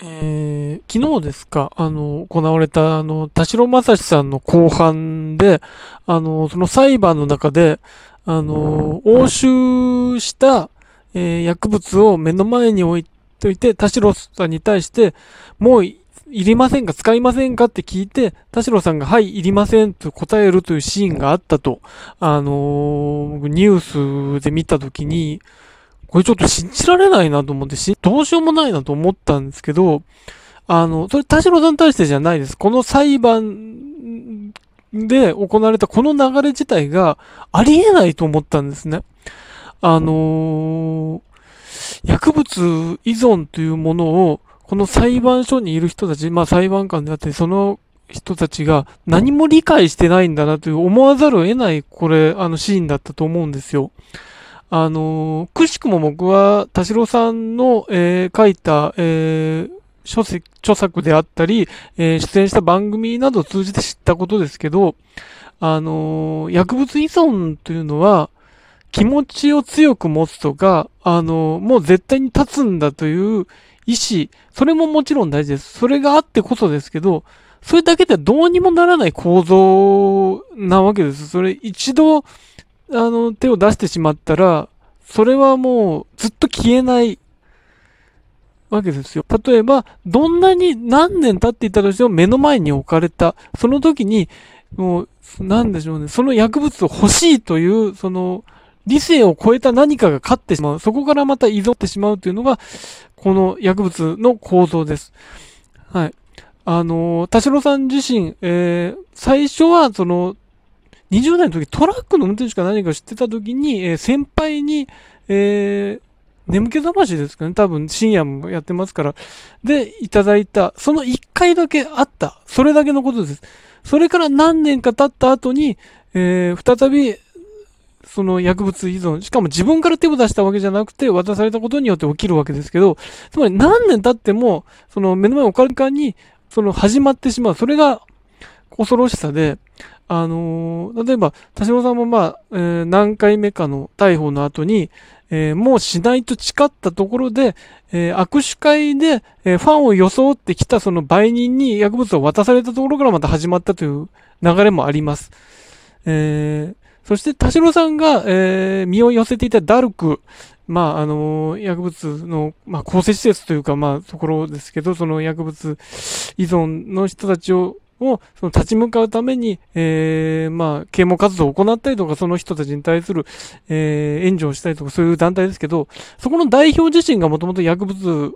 えー、昨日ですか、あの、行われた、あの、田代正史さんの後半で、あの、その裁判の中で、あの、押収した、えー、薬物を目の前に置いといて、田代さんに対して、もういりませんか使いませんかって聞いて、田代さんが、はい、いりませんと答えるというシーンがあったと、あのー、ニュースで見たときに、これちょっと信じられないなと思ってし、どうしようもないなと思ったんですけど、あの、それ田代さんに対してじゃないです。この裁判で行われたこの流れ自体がありえないと思ったんですね。あのー、薬物依存というものを、この裁判所にいる人たち、まあ裁判官であって、その人たちが何も理解してないんだなという思わざるを得ない、これ、あのシーンだったと思うんですよ。あの、くしくも僕は田代さんの、えー、書いた、えー、書籍、著作であったり、えー、出演した番組などを通じて知ったことですけど、あの薬物依存というのは、気持ちを強く持つとか、あのもう絶対に立つんだという意志、それももちろん大事です。それがあってこそですけど、それだけではどうにもならない構造なわけです。それ一度、あの、手を出してしまったら、それはもうずっと消えないわけですよ。例えば、どんなに何年経っていたとしても目の前に置かれた。その時に、もう、なんでしょうね。その薬物を欲しいという、その、理性を超えた何かが勝ってしまう。そこからまた依存ってしまうというのが、この薬物の構造です。はい。あの田代さん自身、えー、最初は、その、20代の時トラックの運転手か何か知ってた時に、えー、先輩に、えー、眠気覚ましですかね。多分深夜もやってますから。で、いただいた、その1回だけあった。それだけのことです。それから何年か経った後に、えー、再び、その薬物依存、しかも自分から手を出したわけじゃなくて、渡されたことによって起きるわけですけど、つまり何年経っても、その目の前おかれかに、その始まってしまう。それが恐ろしさで、あのー、例えば、田島さんもまあ、えー、何回目かの逮捕の後に、えー、もうしないと誓ったところで、え握手会で、えファンを装ってきたその売人に薬物を渡されたところからまた始まったという流れもあります。えそして田代さんが、え身を寄せていたダルク、まあ、あの薬物の、まあ、公設施設というか、まあ、ところですけど、その薬物依存の人たちをを、その立ち向かうために、えー、まあ、啓蒙活動を行ったりとか、その人たちに対する、えー、援助をしたりとか、そういう団体ですけど、そこの代表自身がもともと薬物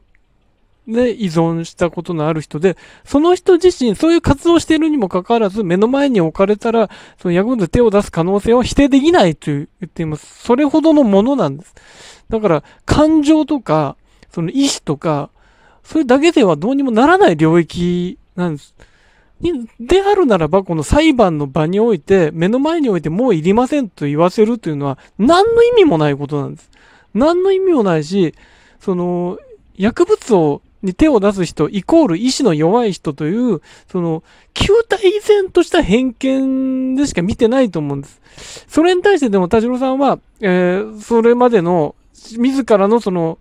で依存したことのある人で、その人自身、そういう活動をしているにもかかわらず、目の前に置かれたら、その薬物で手を出す可能性は否定できないと言っています。それほどのものなんです。だから、感情とか、その意志とか、それだけではどうにもならない領域なんです。であるならば、この裁判の場において、目の前においてもういりませんと言わせるというのは、何の意味もないことなんです。何の意味もないし、その、薬物を、に手を出す人、イコール意志の弱い人という、その、球体依然とした偏見でしか見てないと思うんです。それに対してでも田代さんは、えー、それまでの、自らのその、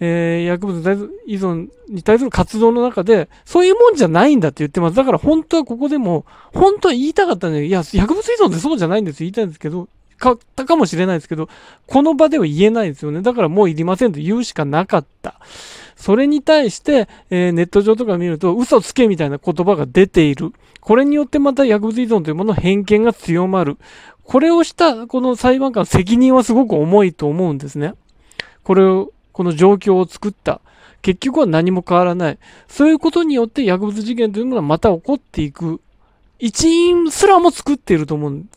えー、薬物依存に対する活動の中で、そういうもんじゃないんだって言ってます。だから本当はここでも、本当は言いたかったんで、いや、薬物依存ってそうじゃないんです言いたいんですけど、買ったかもしれないですけど、この場では言えないですよね。だからもういりませんと言うしかなかった。それに対して、えー、ネット上とか見ると、嘘つけみたいな言葉が出ている。これによってまた薬物依存というものの偏見が強まる。これをしたこの裁判官責任はすごく重いと思うんですね。これをこの状況を作った。結局は何も変わらない。そういうことによって薬物事件というものはまた起こっていく。一員すらも作っていると思うんで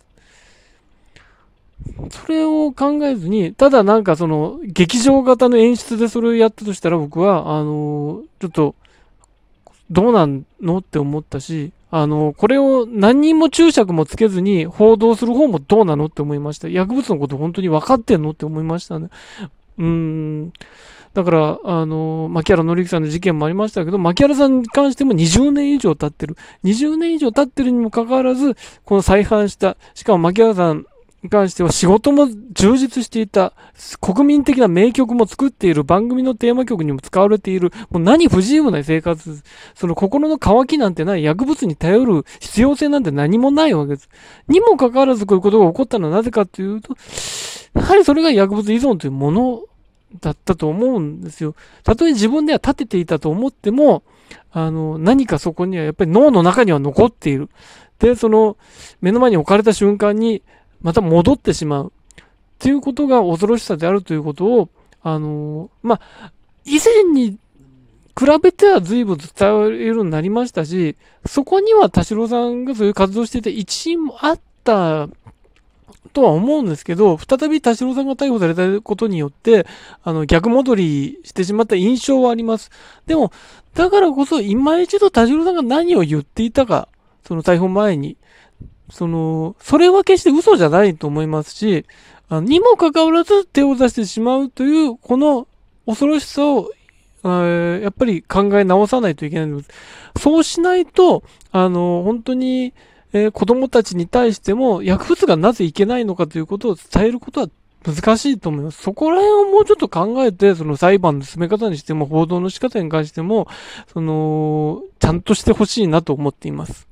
す。それを考えずに、ただなんかその、劇場型の演出でそれをやったとしたら僕は、あの、ちょっと、どうなんのって思ったし、あの、これを何人も注釈もつけずに報道する方もどうなのって思いました。薬物のこと本当に分かってんのって思いましたね。うん。だから、あの、牧原紀之さんの事件もありましたけど、牧原さんに関しても20年以上経ってる。20年以上経ってるにもかかわらず、この再犯した、しかも牧原さん、に関しては仕事も充実していた、国民的な名曲も作っている、番組のテーマ曲にも使われている、もう何不自由ない生活、その心の渇きなんてない、薬物に頼る必要性なんて何もないわけです。にもかかわらずこういうことが起こったのはなぜかというと、やはりそれが薬物依存というものだったと思うんですよ。たとえ自分では立てていたと思っても、あの、何かそこにはやっぱり脳の中には残っている。で、その、目の前に置かれた瞬間に、また戻ってしまう。っていうことが恐ろしさであるということを、あの、まあ、以前に比べては随分伝わるようになりましたし、そこには田代さんがそういう活動していて一因もあったとは思うんですけど、再び田代さんが逮捕されたことによって、あの、逆戻りしてしまった印象はあります。でも、だからこそ、今一度田代さんが何を言っていたか、その逮捕前に、その、それは決して嘘じゃないと思いますし、あにもかかわらず手を出してしまうという、この恐ろしさを、やっぱり考え直さないといけないんです。そうしないと、あの、本当に、えー、子供たちに対しても薬物がなぜいけないのかということを伝えることは難しいと思います。そこら辺をもうちょっと考えて、その裁判の進め方にしても、報道の仕方に関しても、その、ちゃんとしてほしいなと思っています。